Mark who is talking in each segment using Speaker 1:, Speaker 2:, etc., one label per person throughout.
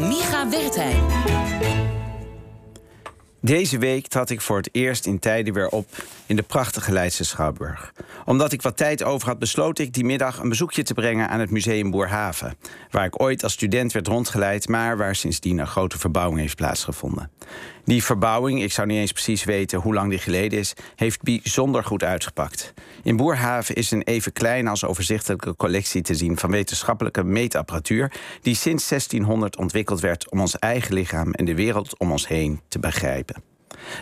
Speaker 1: van Micha Wertheim.
Speaker 2: Deze week trad ik voor het eerst in tijden weer op in de prachtige Leidse Schouwburg. Omdat ik wat tijd over had, besloot ik die middag een bezoekje te brengen aan het Museum Boerhaven. Waar ik ooit als student werd rondgeleid, maar waar sindsdien een grote verbouwing heeft plaatsgevonden. Die verbouwing, ik zou niet eens precies weten hoe lang die geleden is, heeft bijzonder goed uitgepakt. In Boerhaven is een even kleine als overzichtelijke collectie te zien van wetenschappelijke meetapparatuur die sinds 1600 ontwikkeld werd om ons eigen lichaam en de wereld om ons heen te begrijpen.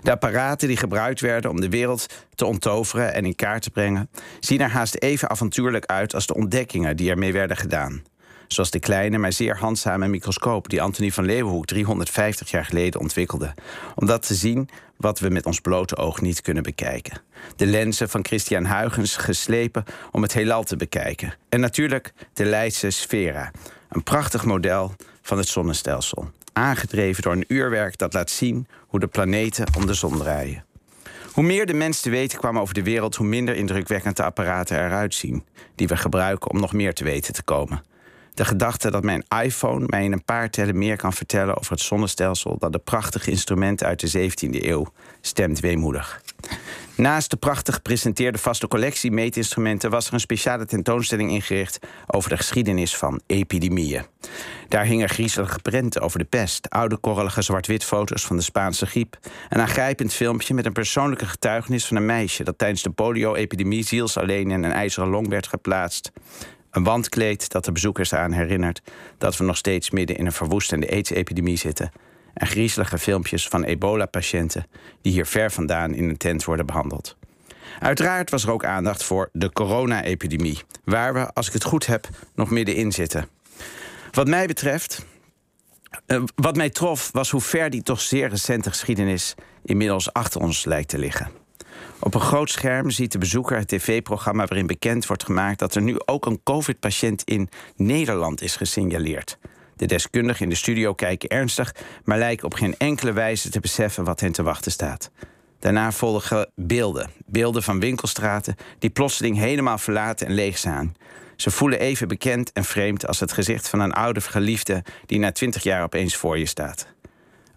Speaker 2: De apparaten die gebruikt werden om de wereld te onttoveren en in kaart te brengen, zien er haast even avontuurlijk uit als de ontdekkingen die ermee werden gedaan. Zoals de kleine, maar zeer handzame microscoop die Antonie van Leeuwenhoek 350 jaar geleden ontwikkelde. Om dat te zien wat we met ons blote oog niet kunnen bekijken. De lenzen van Christian Huygens geslepen om het heelal te bekijken. En natuurlijk de Leidse Sfera, een prachtig model van het zonnestelsel. Aangedreven door een uurwerk dat laat zien hoe de planeten om de zon draaien. Hoe meer de mens te weten kwam over de wereld, hoe minder indrukwekkend de apparaten eruit zien, die we gebruiken om nog meer te weten te komen. De gedachte dat mijn iPhone mij in een paar tellen meer kan vertellen over het zonnestelsel dan de prachtige instrumenten uit de 17e eeuw stemt weemoedig. Naast de prachtig gepresenteerde vaste collectie meetinstrumenten was er een speciale tentoonstelling ingericht over de geschiedenis van epidemieën. Daar hingen griezelige prenten over de pest, oude korrelige zwart-wit foto's van de Spaanse griep, een aangrijpend filmpje met een persoonlijke getuigenis van een meisje dat tijdens de polio-epidemie ziels alleen in een ijzeren long werd geplaatst. Een wandkleed dat de bezoekers aan herinnert dat we nog steeds midden in een verwoestende aids-epidemie zitten. En griezelige filmpjes van ebola-patiënten die hier ver vandaan in een tent worden behandeld. Uiteraard was er ook aandacht voor de corona-epidemie, waar we, als ik het goed heb, nog middenin zitten. Wat mij betreft, uh, wat mij trof, was hoe ver die toch zeer recente geschiedenis inmiddels achter ons lijkt te liggen. Op een groot scherm ziet de bezoeker het tv-programma waarin bekend wordt gemaakt dat er nu ook een COVID-patiënt in Nederland is gesignaleerd. De deskundigen in de studio kijken ernstig, maar lijken op geen enkele wijze te beseffen wat hen te wachten staat. Daarna volgen beelden. Beelden van winkelstraten die plotseling helemaal verlaten en leeg zijn. Ze voelen even bekend en vreemd als het gezicht van een oude geliefde die na twintig jaar opeens voor je staat.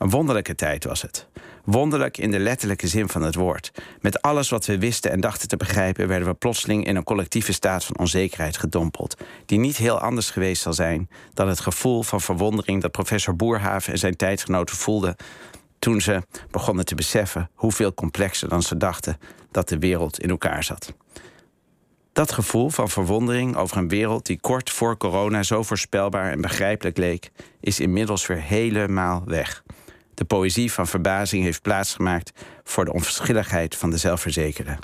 Speaker 2: Een wonderlijke tijd was het. Wonderlijk in de letterlijke zin van het woord. Met alles wat we wisten en dachten te begrijpen, werden we plotseling in een collectieve staat van onzekerheid gedompeld. Die niet heel anders geweest zal zijn dan het gevoel van verwondering dat professor Boerhaven en zijn tijdgenoten voelden toen ze begonnen te beseffen hoeveel complexer dan ze dachten dat de wereld in elkaar zat. Dat gevoel van verwondering over een wereld die kort voor corona zo voorspelbaar en begrijpelijk leek, is inmiddels weer helemaal weg. De poëzie van verbazing heeft plaatsgemaakt voor de onverschilligheid van de zelfverzekerde.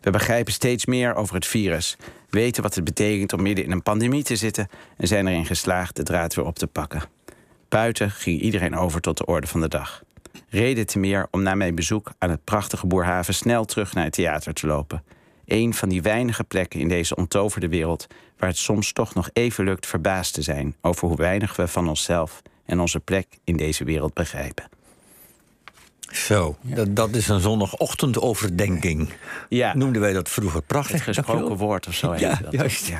Speaker 2: We begrijpen steeds meer over het virus, weten wat het betekent om midden in een pandemie te zitten en zijn erin geslaagd de draad weer op te pakken. Buiten ging iedereen over tot de orde van de dag. Reden te meer om na mijn bezoek aan het prachtige Boerhaven snel terug naar het theater te lopen. Een van die weinige plekken in deze onttoverde wereld waar het soms toch nog even lukt verbaasd te zijn over hoe weinig we van onszelf en onze plek in deze wereld begrijpen.
Speaker 3: Zo, dat, dat is een zondagochtendoverdenking.
Speaker 2: Ja.
Speaker 3: Noemden wij dat vroeger prachtig.
Speaker 2: Het gesproken woord of zo.
Speaker 3: Ja, juist. Ja.